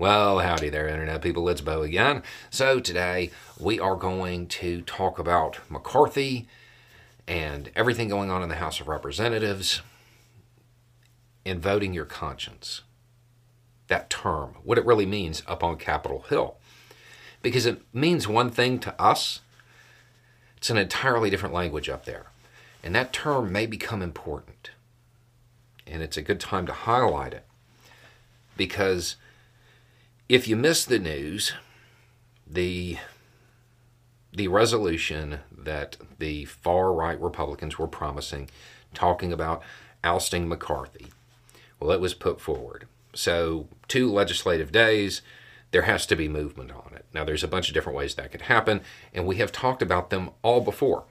Well, howdy there, Internet people. It's Beau again. So, today we are going to talk about McCarthy and everything going on in the House of Representatives and voting your conscience. That term, what it really means up on Capitol Hill. Because it means one thing to us, it's an entirely different language up there. And that term may become important. And it's a good time to highlight it. Because if you missed the news, the the resolution that the far right Republicans were promising, talking about ousting McCarthy, well, it was put forward. So, two legislative days, there has to be movement on it. Now, there's a bunch of different ways that could happen, and we have talked about them all before.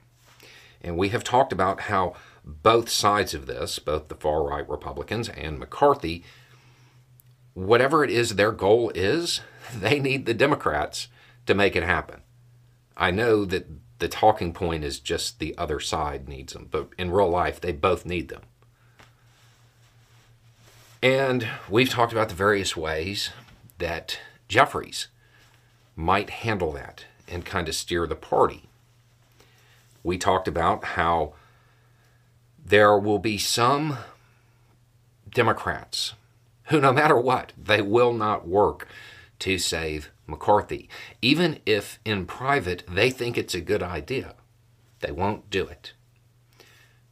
And we have talked about how both sides of this, both the far right Republicans and McCarthy, whatever it is their goal is, they need the Democrats to make it happen. I know that the talking point is just the other side needs them, but in real life, they both need them. And we've talked about the various ways that Jeffries might handle that and kind of steer the party. We talked about how there will be some Democrats who, no matter what, they will not work to save McCarthy. Even if in private they think it's a good idea, they won't do it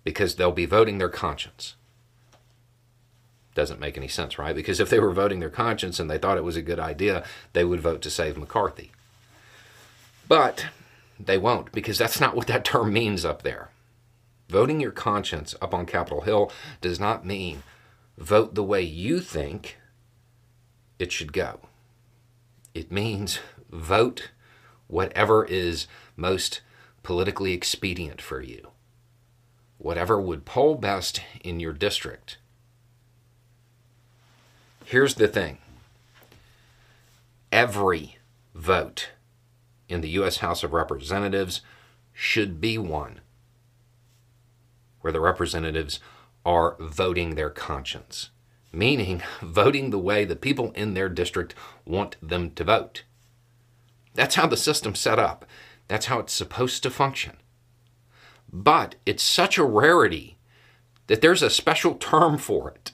because they'll be voting their conscience. Doesn't make any sense, right? Because if they were voting their conscience and they thought it was a good idea, they would vote to save McCarthy. But they won't because that's not what that term means up there. Voting your conscience up on Capitol Hill does not mean vote the way you think it should go. It means vote whatever is most politically expedient for you, whatever would poll best in your district. Here's the thing every vote in the U.S. House of Representatives should be one where the representatives are voting their conscience, meaning voting the way the people in their district want them to vote. That's how the system's set up. That's how it's supposed to function. But it's such a rarity that there's a special term for it.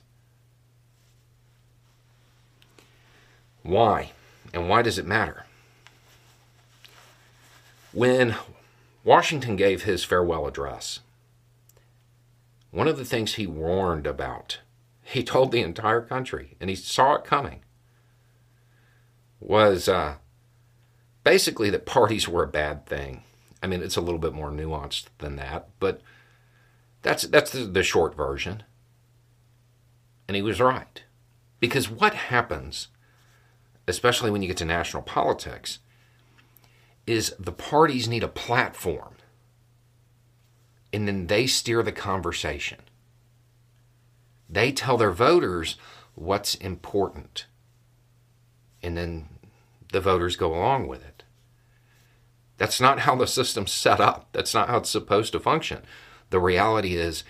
Why? And why does it matter? When Washington gave his farewell address, one of the things he warned about, he told the entire country, and he saw it coming, was uh, basically that parties were a bad thing. I mean, it's a little bit more nuanced than that, but that's that's the, the short version. And he was right, because what happens, especially when you get to national politics, is the parties need a platform and then they steer the conversation. They tell their voters what's important, and then the voters go along with it. That's not how the system's set up. That's not how it's supposed to function. The reality is,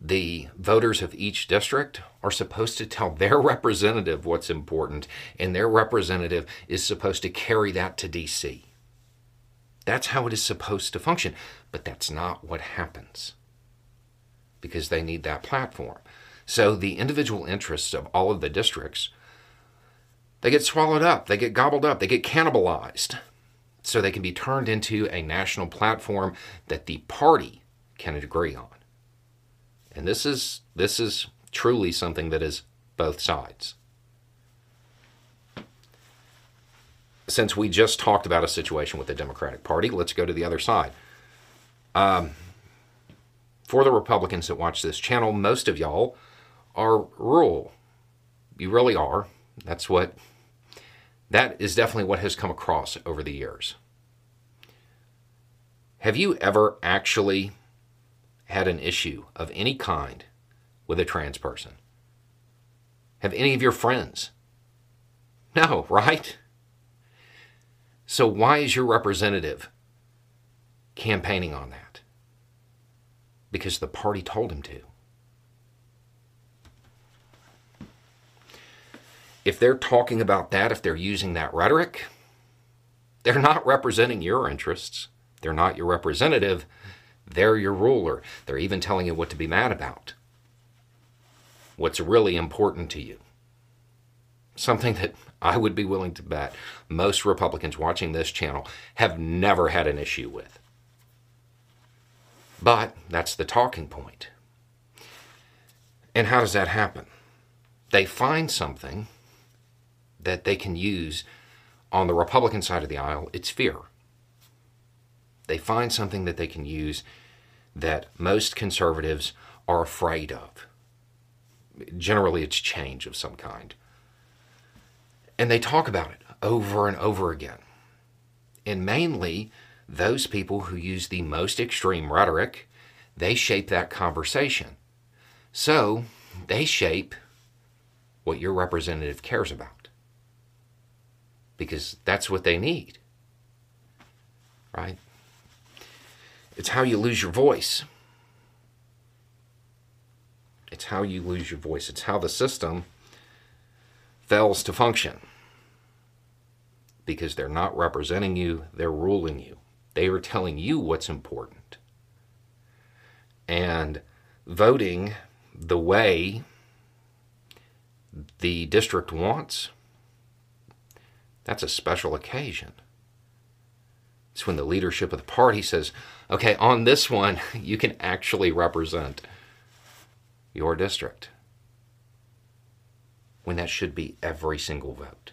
the voters of each district are supposed to tell their representative what's important, and their representative is supposed to carry that to DC. That's how it is supposed to function. But that's not what happens because they need that platform. So the individual interests of all of the districts they get swallowed up, they get gobbled up, they get cannibalized. So they can be turned into a national platform that the party can agree on. And this is this is truly something that is both sides. Since we just talked about a situation with the Democratic Party, let's go to the other side. Um, for the Republicans that watch this channel, most of y'all are rural. You really are. That's what, that is definitely what has come across over the years. Have you ever actually had an issue of any kind with a trans person? Have any of your friends? No, right? So, why is your representative campaigning on that? Because the party told him to. if they're talking about that, if they're using that rhetoric, they're not representing your interests. They're not your representative. They're your ruler. They're even telling you what to be mad about. What's really important to you. Something that I would be willing to bet most Republicans watching this channel have never had an issue with. But that's the talking point. And how does that happen? They find something that they can use on the Republican side of the aisle. It's fear. They find something that they can use that most conservatives are afraid of. Generally, it's change of some kind. And they talk about it over and over again. And mainly, those people who use the most extreme rhetoric, they shape that conversation. So, they shape what your representative cares about. Because that's what they need. Right? It's how you lose your voice. It's how you lose your voice. It's how the system fails to function. Because they're not representing you, they're ruling you. They are telling you what's important. And voting the way the district wants, that's a special occasion. It's when the leadership of the party says, okay, on this one, you can actually represent your district. When that should be every single vote.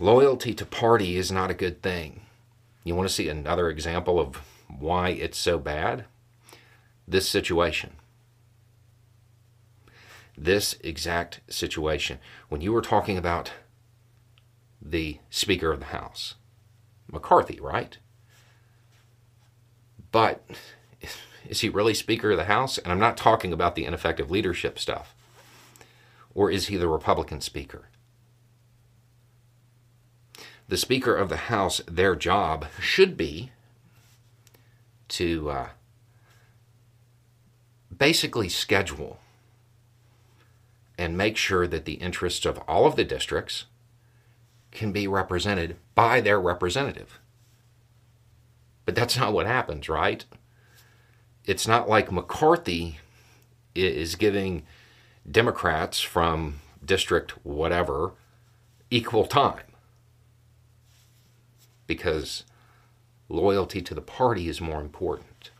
Loyalty to party is not a good thing. You want to see another example of why it's so bad? This situation. This exact situation. When you were talking about the Speaker of the House, McCarthy, right? But is he really Speaker of the House? And I'm not talking about the ineffective leadership stuff. Or is he the Republican Speaker? The Speaker of the House, their job should be to uh, basically schedule and make sure that the interests of all of the districts can be represented by their representative. But that's not what happens, right? It's not like McCarthy is giving Democrats from district whatever equal time. Because loyalty to the party is more important.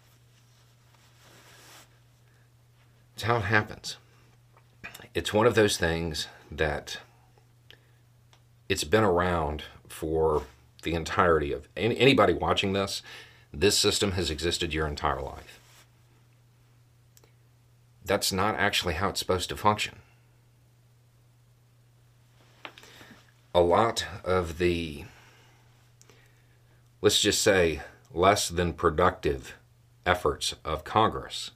It's how it happens. It's one of those things that it's been around for the entirety of anybody watching this. This system has existed your entire life. That's not actually how it's supposed to function. A lot of the, let's just say, less than productive efforts of Congress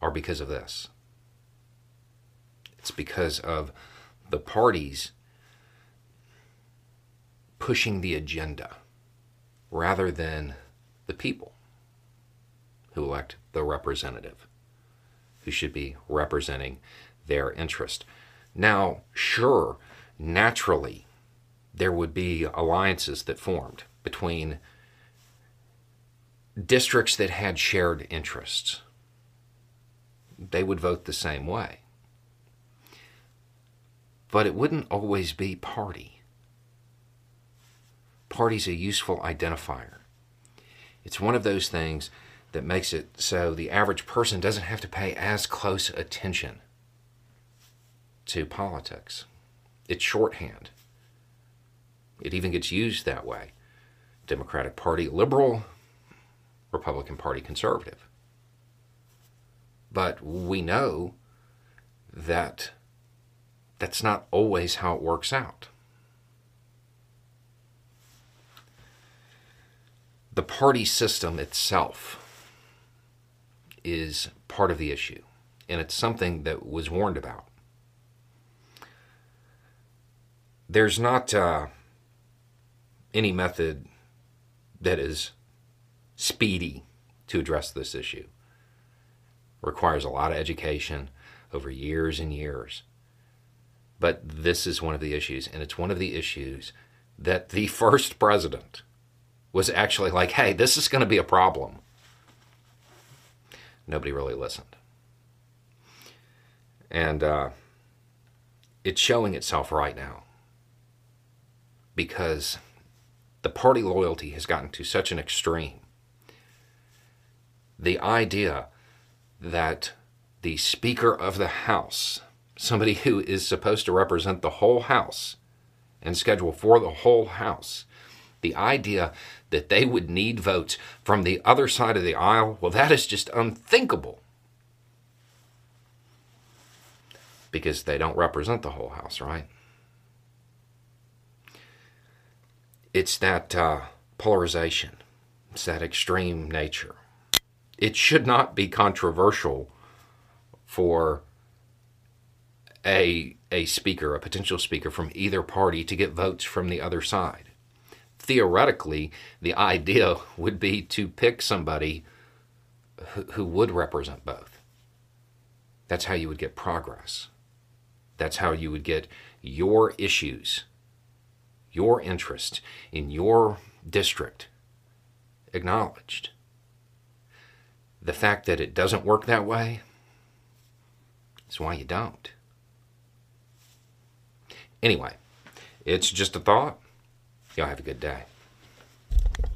are because of this. It's because of the parties pushing the agenda rather than the people who elect the representative who should be representing their interest. Now, sure, naturally, there would be alliances that formed between districts that had shared interests. They would vote the same way. But it wouldn't always be party party's a useful identifier. It's one of those things that makes it so the average person doesn't have to pay as close attention to politics. It's shorthand. It even gets used that way. Democratic Party liberal, Republican Party conservative. But we know that that's not always how it works out. the party system itself is part of the issue, and it's something that was warned about. There's not uh, any method that is speedy to address this issue. Requires a lot of education, over years and years. But this is one of the issues, and it's one of the issues that the first president was actually like, hey, this is going to be a problem. Nobody really listened. And uh, it's showing itself right now because the party loyalty has gotten to such an extreme. The idea that the Speaker of the House, somebody who is supposed to represent the whole House and schedule for the whole House, the idea that they would need votes from the other side of the aisle, well, that is just unthinkable. Because they don't represent the whole House, right? It's that uh, polarization, it's that extreme nature. It should not be controversial for a, a speaker, a potential speaker from either party, to get votes from the other side theoretically, the idea would be to pick somebody who, who would represent both. That's how you would get progress. That's how you would get your issues, your interest in your district acknowledged. The fact that it doesn't work that way is why you don't. Anyway, it's just a thought. Y'all have a good day.